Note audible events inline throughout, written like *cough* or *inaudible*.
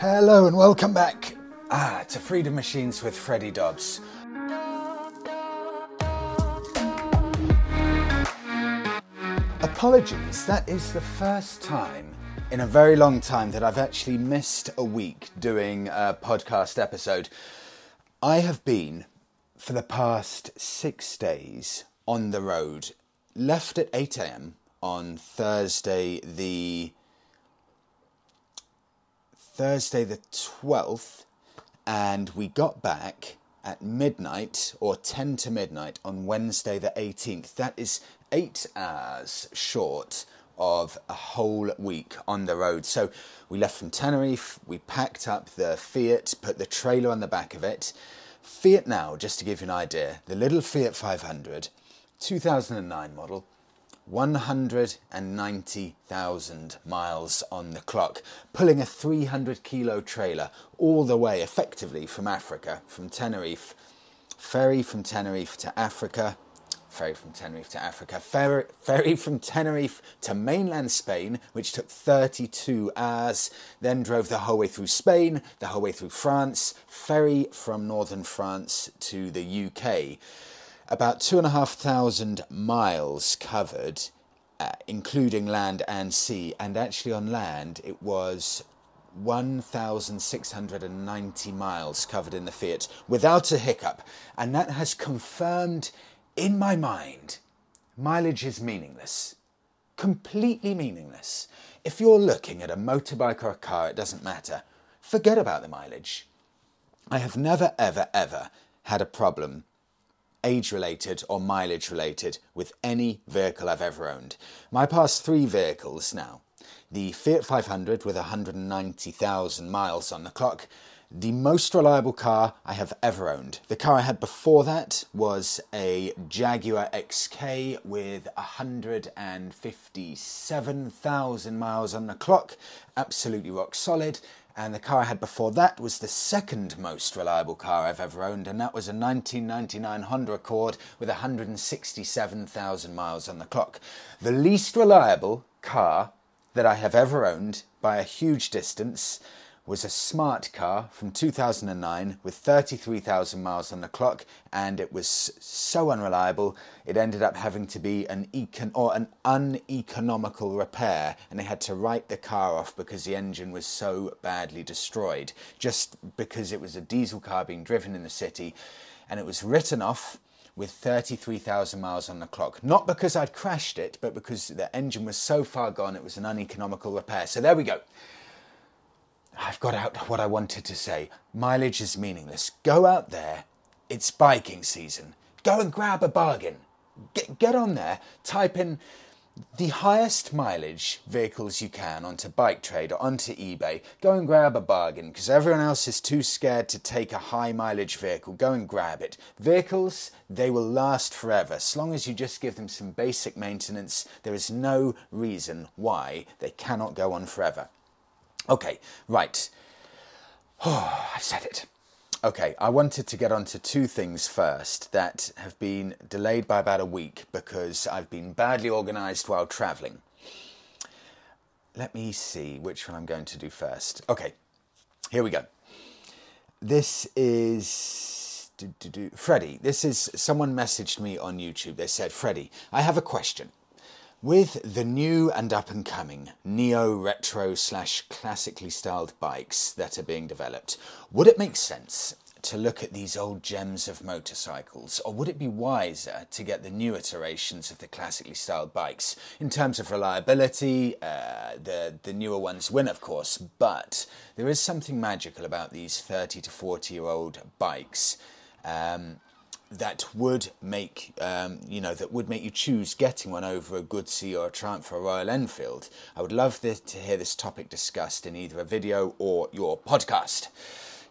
Hello and welcome back ah, to Freedom Machines with Freddie Dobbs. Apologies, that is the first time in a very long time that I've actually missed a week doing a podcast episode. I have been for the past six days on the road, left at 8 am on Thursday, the Thursday the 12th, and we got back at midnight or 10 to midnight on Wednesday the 18th. That is eight hours short of a whole week on the road. So we left from Tenerife, we packed up the Fiat, put the trailer on the back of it. Fiat now, just to give you an idea, the little Fiat 500, 2009 model, 190,000 miles on the clock, pulling a 300 kilo trailer all the way effectively from Africa, from Tenerife, ferry from Tenerife to Africa, ferry from Tenerife to Africa, ferry, ferry from Tenerife to mainland Spain, which took 32 hours, then drove the whole way through Spain, the whole way through France, ferry from northern France to the UK about two and a half thousand miles covered, uh, including land and sea. And actually, on land, it was 1,690 miles covered in the Fiat without a hiccup. And that has confirmed in my mind mileage is meaningless. Completely meaningless. If you're looking at a motorbike or a car, it doesn't matter. Forget about the mileage. I have never, ever, ever had a problem age related or mileage related with any vehicle I've ever owned. My past three vehicles now the Fiat 500 with 190,000 miles on the clock, the most reliable car I have ever owned. The car I had before that was a Jaguar XK with 157,000 miles on the clock, absolutely rock solid. And the car I had before that was the second most reliable car I've ever owned, and that was a 1999 Honda Accord with 167,000 miles on the clock. The least reliable car that I have ever owned by a huge distance was a smart car from 2009 with 33,000 miles on the clock, and it was so unreliable it ended up having to be an econ or an uneconomical repair, and they had to write the car off because the engine was so badly destroyed, just because it was a diesel car being driven in the city, and it was written off with 33,000 miles on the clock. Not because I'd crashed it, but because the engine was so far gone it was an uneconomical repair. So there we go. I've got out what I wanted to say. Mileage is meaningless. Go out there. It's biking season. Go and grab a bargain. Get, get on there. Type in, the highest mileage vehicles you can onto Bike Trade or onto eBay, go and grab a bargain because everyone else is too scared to take a high mileage vehicle. Go and grab it. Vehicles, they will last forever. As long as you just give them some basic maintenance, there is no reason why they cannot go on forever. Okay, right. Oh, *sighs* I've said it. Okay, I wanted to get onto two things first that have been delayed by about a week because I've been badly organised while travelling. Let me see which one I'm going to do first. Okay, here we go. This is. Freddie. This is someone messaged me on YouTube. They said, Freddie, I have a question. With the new and up and coming neo retro slash classically styled bikes that are being developed, would it make sense to look at these old gems of motorcycles, or would it be wiser to get the new iterations of the classically styled bikes? In terms of reliability, uh, the, the newer ones win, of course, but there is something magical about these 30 to 40 year old bikes. Um, that would make um, you know that would make you choose getting one over a Guzzi or a Triumph or a Royal Enfield. I would love this, to hear this topic discussed in either a video or your podcast.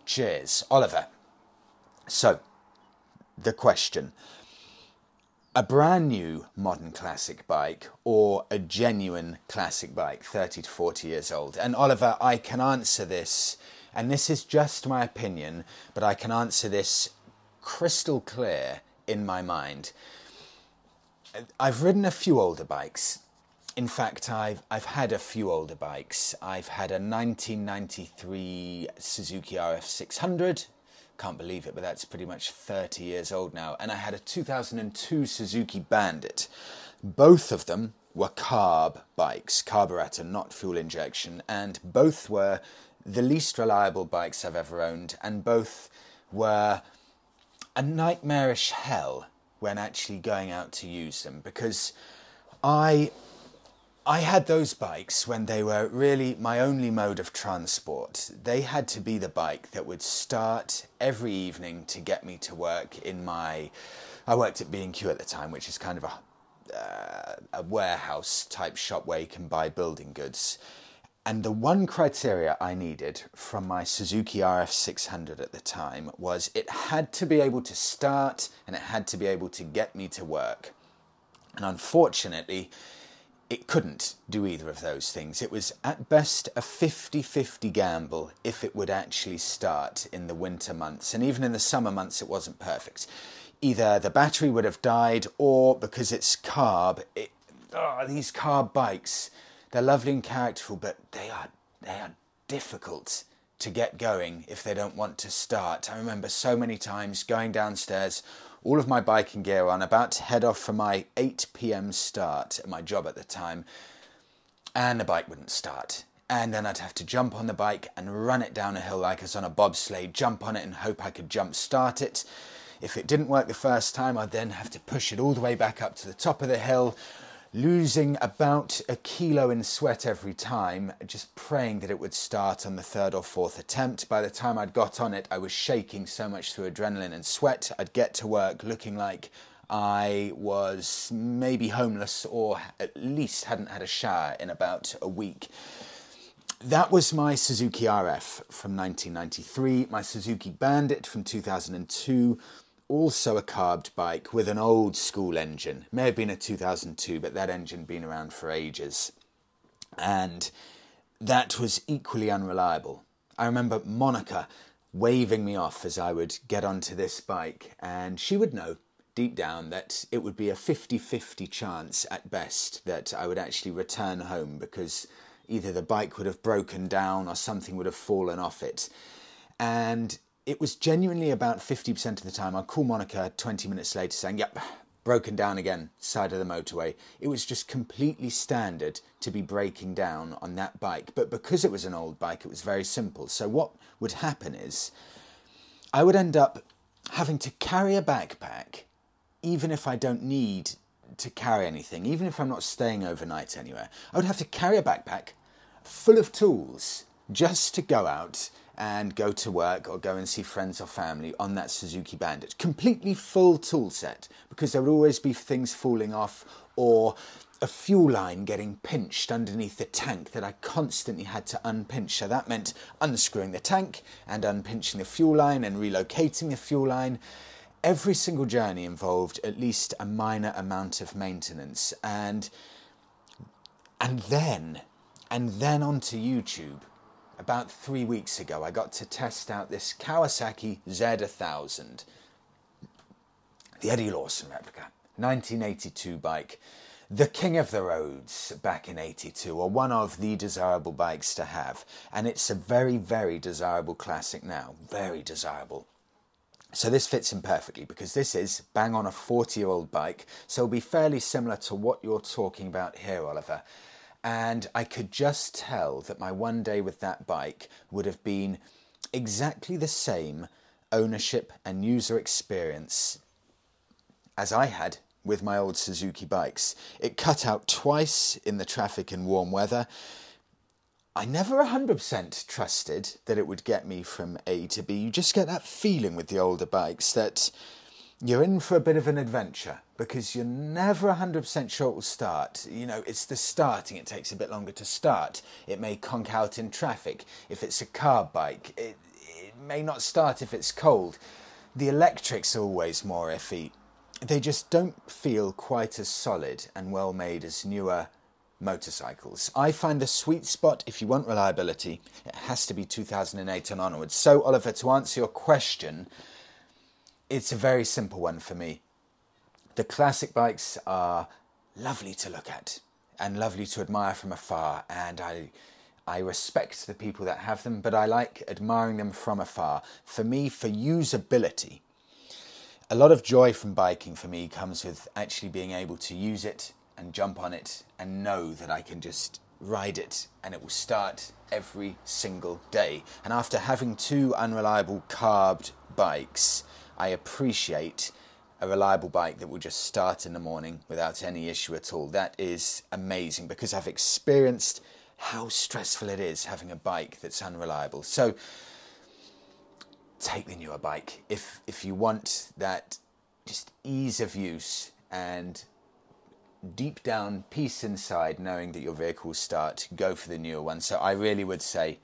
Cheers, Oliver. So, the question: a brand new modern classic bike or a genuine classic bike, 30 to 40 years old? And Oliver, I can answer this, and this is just my opinion, but I can answer this crystal clear in my mind. I've ridden a few older bikes. In fact, I've I've had a few older bikes. I've had a 1993 Suzuki RF600. Can't believe it, but that's pretty much 30 years old now. And I had a 2002 Suzuki Bandit. Both of them were carb bikes, carburetor, not fuel injection, and both were the least reliable bikes I've ever owned, and both were a nightmarish hell when actually going out to use them because I I had those bikes when they were really my only mode of transport. They had to be the bike that would start every evening to get me to work in my I worked at B&Q at the time, which is kind of a uh, a warehouse type shop where you can buy building goods. And the one criteria I needed from my Suzuki RF600 at the time was it had to be able to start and it had to be able to get me to work. And unfortunately, it couldn't do either of those things. It was at best a 50 50 gamble if it would actually start in the winter months. And even in the summer months, it wasn't perfect. Either the battery would have died, or because it's carb, it, oh, these carb bikes they're lovely and characterful, but they are they are difficult to get going if they don't want to start. I remember so many times going downstairs, all of my biking gear on, about to head off for my 8 p.m. start at my job at the time, and the bike wouldn't start. And then I'd have to jump on the bike and run it down a hill like I was on a bobsleigh, jump on it and hope I could jump start it. If it didn't work the first time, I'd then have to push it all the way back up to the top of the hill, losing about a kilo in sweat every time, just praying that it would start on the third or fourth attempt. By the time I'd got on it, I was shaking so much through adrenaline and sweat. I'd get to work looking like I was maybe homeless or at least hadn't had a shower in about a week. That was my Suzuki RF from 1993, my Suzuki Bandit from 2002 also a carbed bike with an old school engine. May have been a 2002, but that engine been around for ages. And that was equally unreliable. I remember Monica waving me off as I would get onto this bike, and she would know deep down that it would be a 50 50 chance at best that I would actually return home because either the bike would have broken down or something would have fallen off it. And it was genuinely about 50% of the time. I'd call Monica 20 minutes later saying, Yep, broken down again, side of the motorway. It was just completely standard to be breaking down on that bike. But because it was an old bike, it was very simple. So what would happen is I would end up having to carry a backpack, even if I don't need to carry anything, even if I'm not staying overnight anywhere. I would have to carry a backpack full of tools just to go out and go to work or go and see friends or family on that Suzuki Bandit. Completely full tool set because there would always be things falling off or a fuel line getting pinched underneath the tank that I constantly had to unpinch. So that meant unscrewing the tank and unpinching the fuel line and relocating the fuel line. Every single journey involved at least a minor amount of maintenance and and then and then onto YouTube about three weeks ago, I got to test out this Kawasaki Z1000, the Eddie Lawson replica, 1982 bike, the king of the roads back in 82, or one of the desirable bikes to have. And it's a very, very desirable classic now, very desirable. So this fits in perfectly because this is bang on a 40 year old bike, so it'll be fairly similar to what you're talking about here, Oliver. And I could just tell that my one day with that bike would have been exactly the same ownership and user experience as I had with my old Suzuki bikes. It cut out twice in the traffic in warm weather. I never 100% trusted that it would get me from A to B. You just get that feeling with the older bikes that you're in for a bit of an adventure because you're never 100% sure it will start. You know, it's the starting, it takes a bit longer to start. It may conk out in traffic. If it's a carb bike, it, it may not start if it's cold. The electrics always more iffy. They just don't feel quite as solid and well made as newer motorcycles. I find the sweet spot, if you want reliability, it has to be 2008 and onwards. So, Oliver, to answer your question, it's a very simple one for me. The classic bikes are lovely to look at and lovely to admire from afar, and I I respect the people that have them, but I like admiring them from afar. For me, for usability, a lot of joy from biking for me comes with actually being able to use it and jump on it and know that I can just ride it and it will start every single day. And after having two unreliable carbed bikes, I appreciate a reliable bike that will just start in the morning without any issue at all. That is amazing because I've experienced how stressful it is having a bike that's unreliable. So take the newer bike if if you want that just ease of use and deep down peace inside knowing that your vehicle will start go for the newer one so i really would say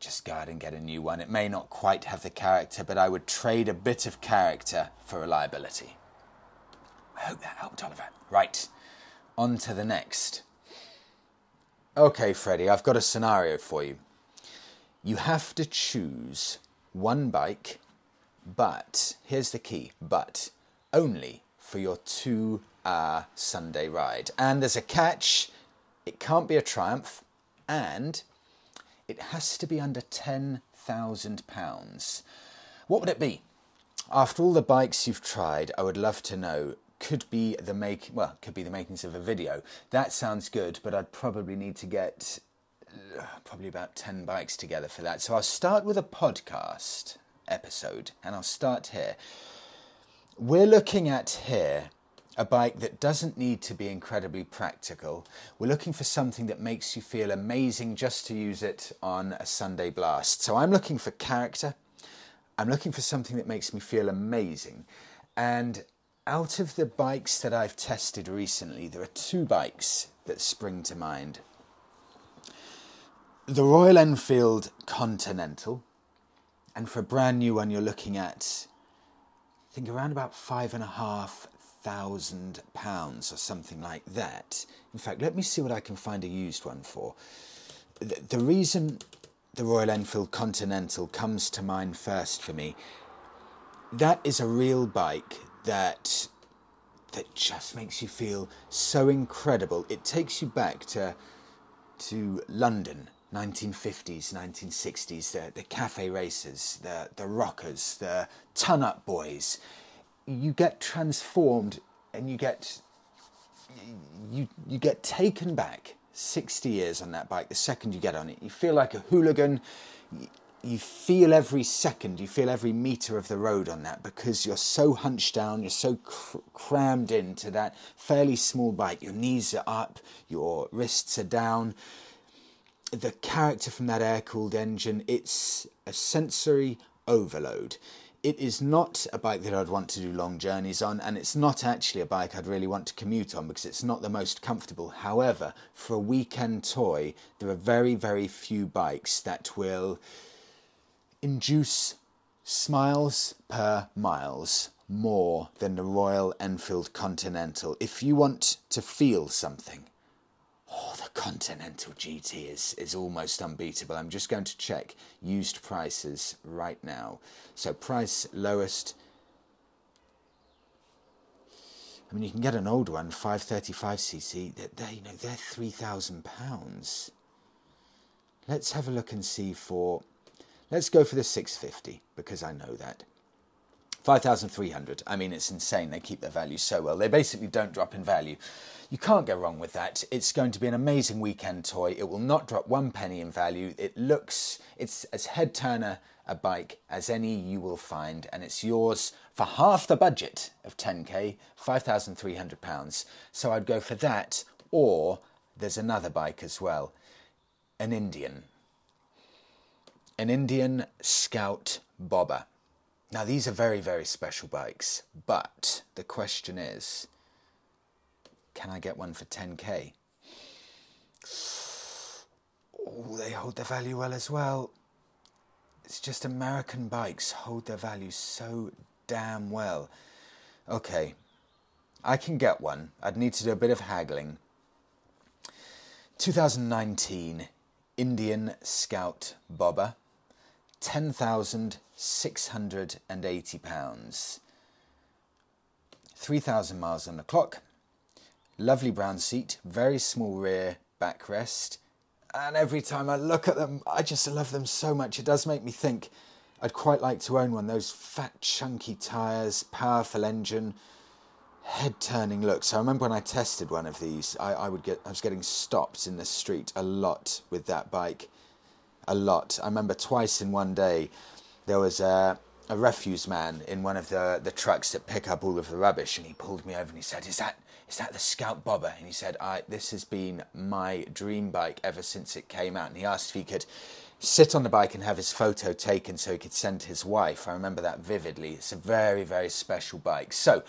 just go out and get a new one. It may not quite have the character, but I would trade a bit of character for reliability. I hope that helped, Oliver. Right, on to the next. Okay, Freddie, I've got a scenario for you. You have to choose one bike, but here's the key but only for your two hour Sunday ride. And there's a catch it can't be a triumph, and it has to be under £10,000. What would it be? After all the bikes you've tried, I would love to know. Could be the make well, could be the makings of a video. That sounds good, but I'd probably need to get uh, probably about 10 bikes together for that. So I'll start with a podcast episode and I'll start here. We're looking at here a bike that doesn't need to be incredibly practical. We're looking for something that makes you feel amazing just to use it on a Sunday blast. So I'm looking for character. I'm looking for something that makes me feel amazing. And out of the bikes that I've tested recently, there are two bikes that spring to mind. The Royal Enfield Continental, and for a brand new one, you're looking at, I think, around about five and a half thousand pounds or something like that. In fact, let me see what I can find a used one for. The, the reason the Royal Enfield Continental comes to mind first for me, that is a real bike that that just makes you feel so incredible. It takes you back to to London, 1950s, 1960s, the, the cafe racers, the, the rockers, the ton up boys you get transformed and you get you you get taken back 60 years on that bike the second you get on it. You feel like a hooligan. You feel every second you feel every meter of the road on that because you're so hunched down you're so cr- crammed into that fairly small bike. Your knees are up your wrists are down. The character from that air cooled engine, it's a sensory overload. It is not a bike that I'd want to do long journeys on, and it's not actually a bike I'd really want to commute on because it's not the most comfortable. However, for a weekend toy, there are very, very few bikes that will induce smiles per miles more than the Royal Enfield Continental. If you want to feel something, Oh, the Continental GT is, is almost unbeatable. I'm just going to check used prices right now. So, price lowest. I mean, you can get an old one, 535cc. They're, they're you know, they're £3,000. Let's have a look and see for. Let's go for the 650 because I know that. 5,300. I mean, it's insane. They keep their value so well. They basically don't drop in value. You can't go wrong with that. It's going to be an amazing weekend toy. It will not drop one penny in value. It looks, it's as head turner a bike as any you will find, and it's yours for half the budget of 10k, £5,300. So I'd go for that, or there's another bike as well an Indian. An Indian Scout Bobber. Now, these are very, very special bikes, but the question is can I get one for 10k? Oh, they hold their value well as well. It's just American bikes hold their value so damn well. Okay, I can get one. I'd need to do a bit of haggling. 2019 Indian Scout Bobber, £10,680. 3,000 miles on the clock, Lovely brown seat, very small rear backrest. And every time I look at them, I just love them so much. It does make me think I'd quite like to own one. Those fat, chunky tyres, powerful engine, head turning looks. I remember when I tested one of these, I, I, would get I was getting stopped in the street a lot with that bike. A lot. I remember twice in one day there was a, a refuse man in one of the, the trucks that pick up all of the rubbish and he pulled me over and he said, Is that is that the Scout Bobber? And he said, I, this has been my dream bike ever since it came out. And he asked if he could sit on the bike and have his photo taken so he could send to his wife. I remember that vividly. It's a very, very special bike. So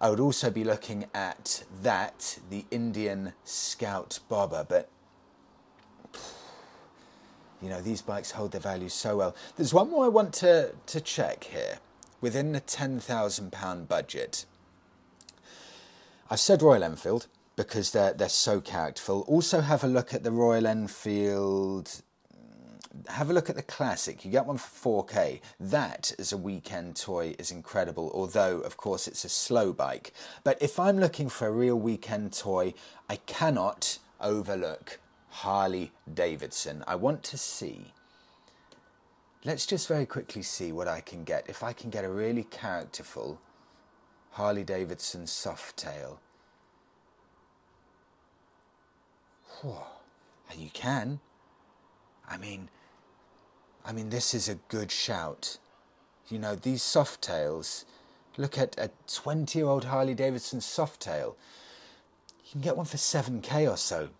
I would also be looking at that, the Indian Scout Bobber. But you know, these bikes hold their value so well. There's one more I want to, to check here. Within the £10,000 budget, I've said Royal Enfield because they're they're so characterful. Also, have a look at the Royal Enfield. Have a look at the classic. You get one for 4K. That as a weekend toy is incredible. Although, of course, it's a slow bike. But if I'm looking for a real weekend toy, I cannot overlook Harley Davidson. I want to see. Let's just very quickly see what I can get. If I can get a really characterful Harley Davidson soft Softail. And you can. I mean, I mean, this is a good shout. You know, these Softails. Look at a 20 year old Harley Davidson Softail. You can get one for 7k or so.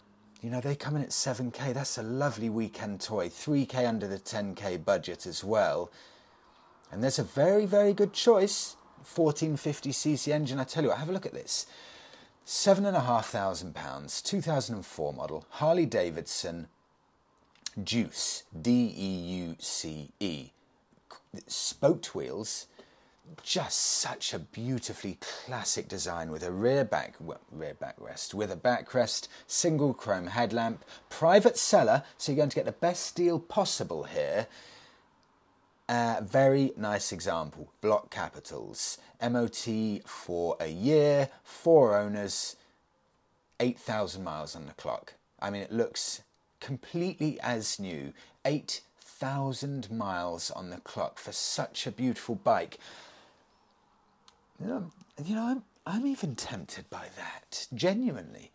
You know, they come in at 7k. That's a lovely weekend toy. 3k under the 10k budget as well. And there's a very, very good choice 1450cc engine. I tell you what, have a look at this. Seven and a half thousand pounds, 2004 model, Harley Davidson Juice, D E U C E. Spoked wheels, just such a beautifully classic design with a rear back rear backrest with a backrest, single chrome headlamp, private seller, so you're going to get the best deal possible here. Uh, very nice example. Block capitals. MOT for a year, four owners, 8,000 miles on the clock. I mean, it looks completely as new. 8,000 miles on the clock for such a beautiful bike. You know, you know I'm, I'm even tempted by that, genuinely.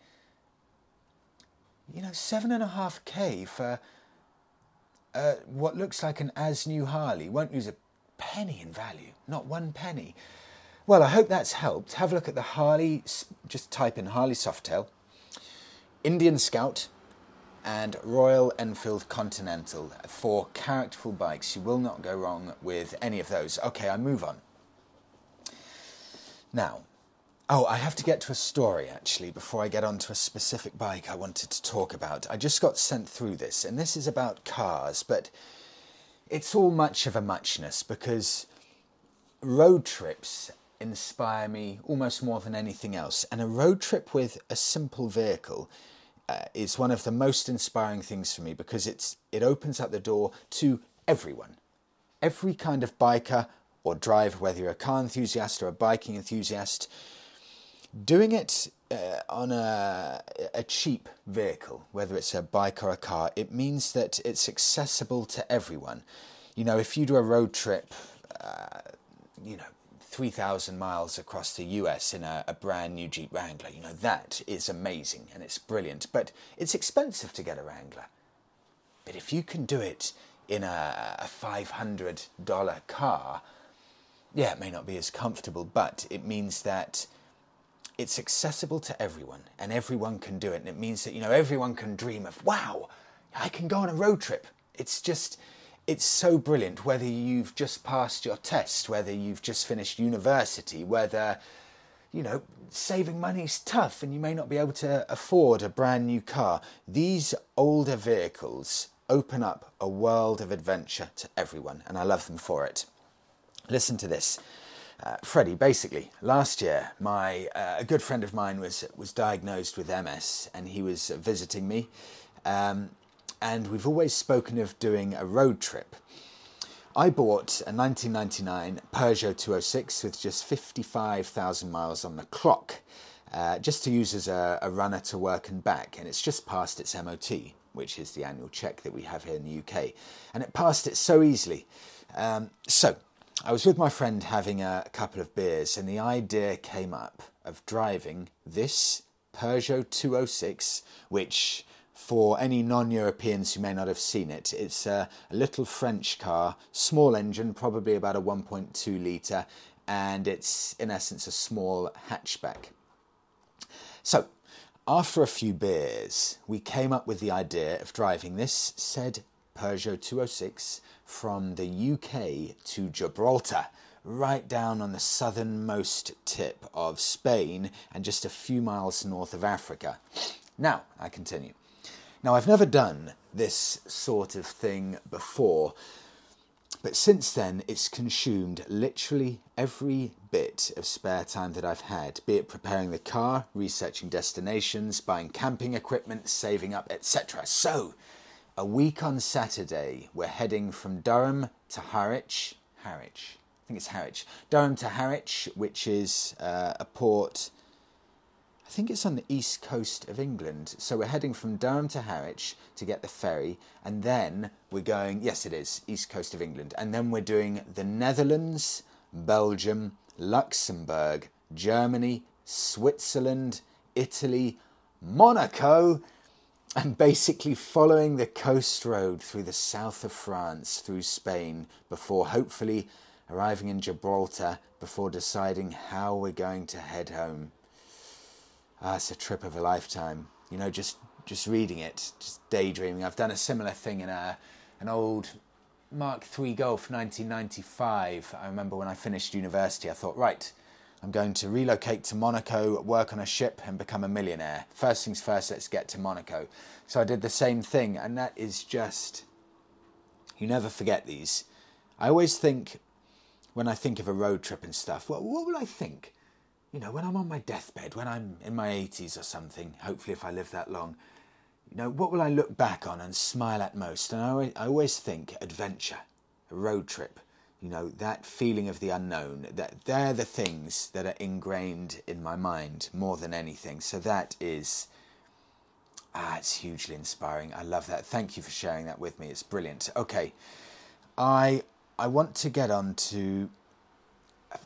You know, seven and a half K for uh, what looks like an as new Harley won't lose a penny in value, not one penny. Well, I hope that's helped. Have a look at the Harley, just type in Harley Softail, Indian Scout, and Royal Enfield Continental for characterful bikes. You will not go wrong with any of those. Okay, I move on. Now, oh, I have to get to a story actually before I get on to a specific bike I wanted to talk about. I just got sent through this, and this is about cars, but it's all much of a muchness because road trips inspire me almost more than anything else. And a road trip with a simple vehicle uh, is one of the most inspiring things for me because it's it opens up the door to everyone, every kind of biker or driver, whether you're a car enthusiast or a biking enthusiast. Doing it uh, on a, a cheap vehicle, whether it's a bike or a car, it means that it's accessible to everyone. You know, if you do a road trip, uh, you know, 3,000 miles across the US in a, a, brand new Jeep Wrangler. You know, that is amazing and it's brilliant, but it's expensive to get a Wrangler. But if you can do it in a, a $500 car, yeah, it may not be as comfortable, but it means that it's accessible to everyone and everyone can do it. And it means that, you know, everyone can dream of, wow, I can go on a road trip. It's just, it's so brilliant whether you've just passed your test, whether you've just finished university, whether, you know, saving money's tough and you may not be able to afford a brand new car. These older vehicles open up a world of adventure to everyone, and I love them for it. Listen to this. Uh, Freddie, basically, last year, my uh, a good friend of mine was was diagnosed with MS, and he was visiting me. Um, and we've always spoken of doing a road trip. I bought a 1999 Peugeot 206 with just 55,000 miles on the clock, uh, just to use as a, a, runner to work and back, and it's just passed its MOT, which is the annual check that we have here in the UK, and it passed it so easily. Um, so, I was with my friend having a couple of beers, and the idea came up of driving this Peugeot 206, which for any non Europeans who may not have seen it. It's a, a, little French car, small engine, probably about a 1.2 litre, and it's in essence a small hatchback. So, after a few beers, we came up with the idea of driving this said Peugeot 206 from the UK to Gibraltar, right down on the southernmost tip of Spain and just a few miles north of Africa. Now, I continue. Now, I've never done this sort of thing before, but since then it's consumed literally every bit of spare time that I've had, be it preparing the car, researching destinations, buying camping equipment, saving up, etc. So, a week on Saturday, we're heading from Durham to Harwich. Harwich. I think it's Harwich. Durham to Harwich, which is uh, a port I think it's on the east coast of England. So we're heading from Durham to Harwich to get the ferry, and then we're going, yes, it is, east coast of England. And then we're doing the Netherlands, Belgium, Luxembourg, Germany, Switzerland, Italy, Monaco, and basically following the coast road through the south of France, through Spain, before hopefully arriving in Gibraltar, before deciding how we're going to head home ah, it's a trip of a lifetime. You know, just just reading it, just daydreaming. I've done a similar thing in a an old Mark III Golf 1995. I remember when I finished university, I thought, right, I'm going to relocate to Monaco, work on a ship, and become a millionaire. First things first, let's get to Monaco. So I did the same thing, and that is just, you never forget these. I always think, when I think of a road trip and stuff, well, what will I think? you know, when I'm on my deathbed, when I'm in my 80s or something, hopefully if I live that long, you know, what will I look back on and smile at most? And I always, I always think adventure, a road trip, you know, that feeling of the unknown, that they're the things that are ingrained in my mind more than anything. So that is, ah, it's hugely inspiring. I love that. Thank you for sharing that with me. It's brilliant. Okay, I I want to get on to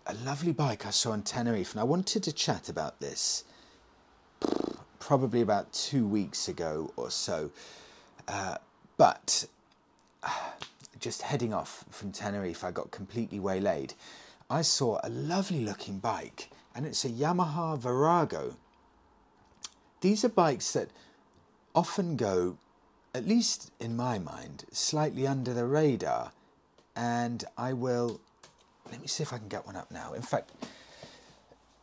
a lovely bike I saw on Tenerife, and I wanted to chat about this probably about two weeks ago or so. Uh, but uh, just heading off from Tenerife, I got completely waylaid. I saw a lovely looking bike, and it's a Yamaha Virago. These are bikes that often go at least in my mind, slightly under the radar. And I will, let me see if I can get one up now. In fact,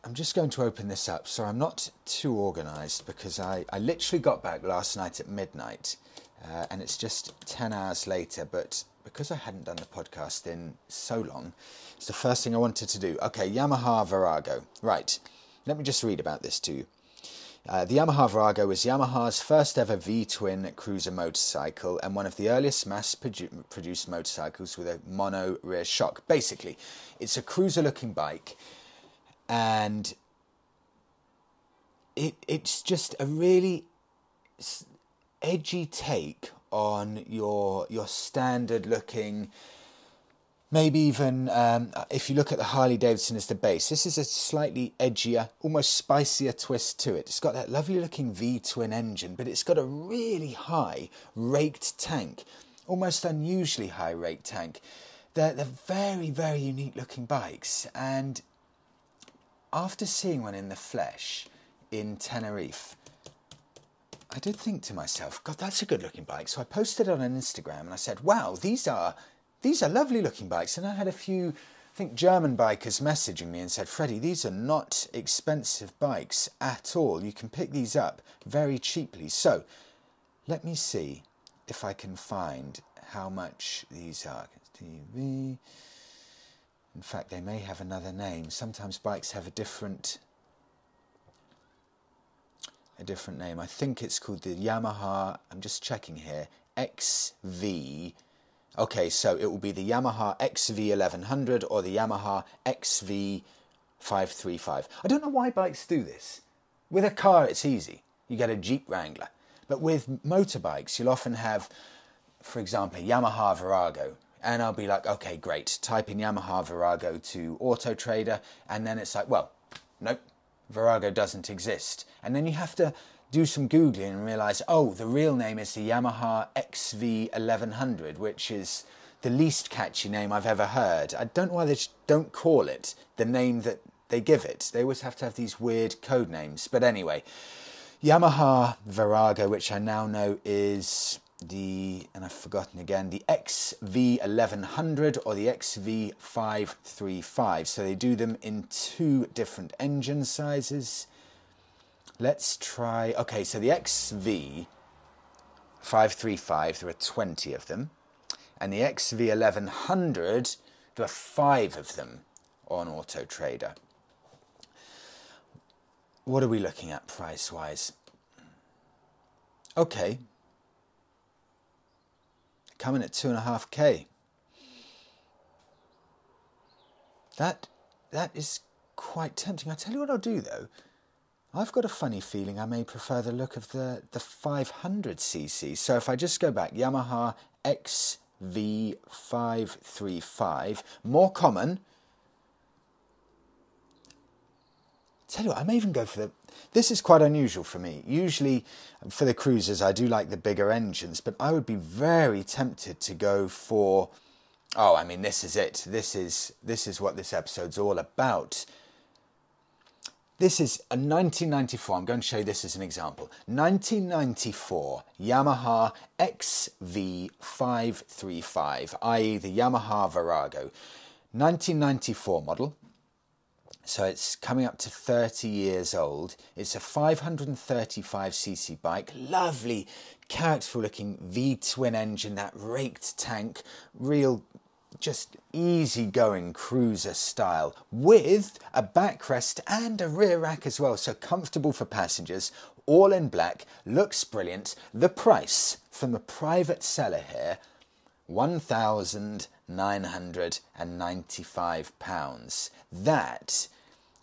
I'm just going to open this up. So I'm not too organised because I, I literally got back last night at midnight uh, and it's just 10 hours later. But because I hadn't done the podcast in so long, it's the first thing I wanted to do. Okay, Yamaha Virago. Right, let me just read about this to you. Uh, the Yamaha Virago was Yamaha's first ever V twin cruiser motorcycle and one of the earliest mass produ- produced motorcycles with a mono rear shock. Basically, it's a cruiser looking bike and it it's just a really edgy take on your your standard looking maybe even um, if you look at the Harley Davidson as the base, this is a slightly edgier, almost spicier twist to it. It's got that lovely looking V twin engine, but it's got a really high raked tank, almost unusually high raked tank. They're, they're very, very unique looking bikes, and after seeing one in the flesh in Tenerife, I did think to myself, God, that's a good looking bike. So I posted it on Instagram and I said, wow, these are these are lovely looking bikes. And I had a few, I think, German bikers messaging me and said, Freddie, these are not expensive bikes at all. You can pick these up very cheaply. So let me see if I can find how much these are. TV. In fact, they may have another name. Sometimes bikes have a different a different name. I think it's called the Yamaha. I'm just checking here. XV. Okay, so it will be the Yamaha XV1100 or the Yamaha XV535. I don't know why bikes do this. With a car, it's easy. You get a Jeep Wrangler. But with motorbikes, you'll often have, for example, a Yamaha Virago and I'll be like, okay, great. Type in Yamaha Virago to Auto Trader, and then it's like, well, nope, Virago doesn't exist. And then you have to do some googling and realize, oh, the real name is the Yamaha XV1100, which is the least catchy name I've ever heard. I don't know why they don't call it the name that they give it. They always have to have these weird code names. But anyway, Yamaha Virago, which I now know is the, and I've forgotten again, the XV1100 or the XV535. So they do them in two different engine sizes. Let's try, okay, so the XV535, there are 20 of them. And the XV1100, there are five of them on Auto Trader. What are we looking at price wise? Okay, coming at two and a half k. That that is quite tempting. I tell you what I'll do though. I've got a funny feeling I may prefer the look of the the 500cc. So if I just go back, Yamaha XV535, more common. Tell you what, I may even go for the this is quite unusual for me. Usually, for the cruisers, I do like the bigger engines, but I would be very tempted to go for. Oh, I mean, this is it. This is this is what this episode's all about. This is a 1994. I'm going to show you this as an example. 1994 Yamaha XV535, i.e., the Yamaha Virago. 1994 model. So it's coming up to 30 years old. It's a 535cc bike, lovely, characterful looking V twin engine, that raked tank, real just easy going cruiser style with a backrest and a rear rack as well. So comfortable for passengers, all in black, looks brilliant. The price from the private seller here £1,995. That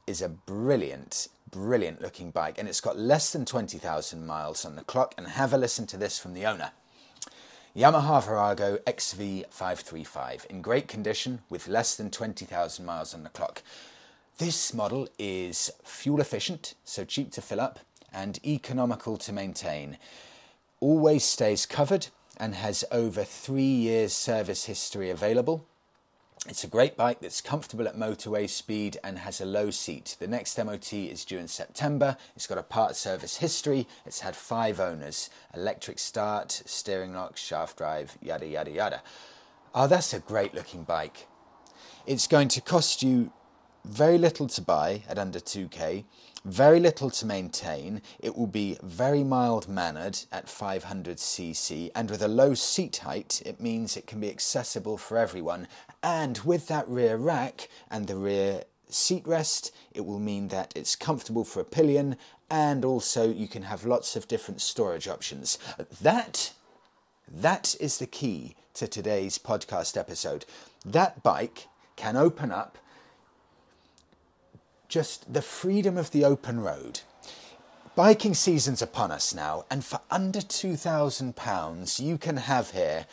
is a brilliant, brilliant looking bike, and it's got less than 20,000 miles on the clock. And have a listen to this from the owner. Yamaha Virago XV535 in great condition with less than 20,000 miles on the clock. This model is fuel efficient, so cheap to fill up, and economical to maintain. Always stays covered and has over three years service history available. It's a great bike that's comfortable at motorway speed and has a low seat. The next MOT is due in September. It's got a part service history. It's had five owners electric start, steering lock, shaft drive, yada yada yada. Oh, that's a great looking bike. It's going to cost you very little to buy at under 2k, very little to maintain. It will be very mild mannered at 500cc, and with a low seat height, it means it can be accessible for everyone. And with that rear rack and the rear seat rest, it will mean that it's comfortable for a pillion, and also you can have lots of different storage options. That that is the key to today's podcast episode. That bike can open up just the freedom of the open road. Biking season's upon us now, and for under £2,000, you can have here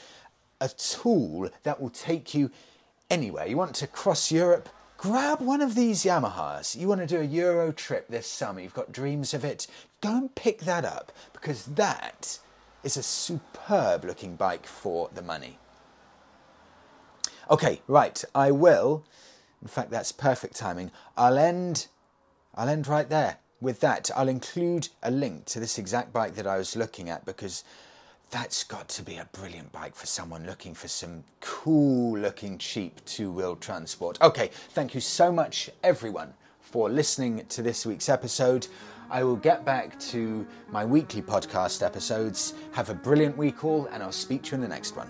a tool that will take you anywhere. You want to cross Europe? Grab one of these Yamahas. You want to do a Euro trip this summer, you've got dreams of it, go and pick that up because that is a superb looking bike for the money. Okay, right, I will in fact, that's perfect timing. I'll end, I'll end right there. With that, I'll include a link to this exact bike that I was looking at because that's got to be a brilliant bike for someone looking for some cool looking cheap two wheel transport. Okay, thank you so much, everyone, for listening to this week's episode. I will get back to my weekly podcast episodes. Have a brilliant week, all, and I'll speak to you in the next one.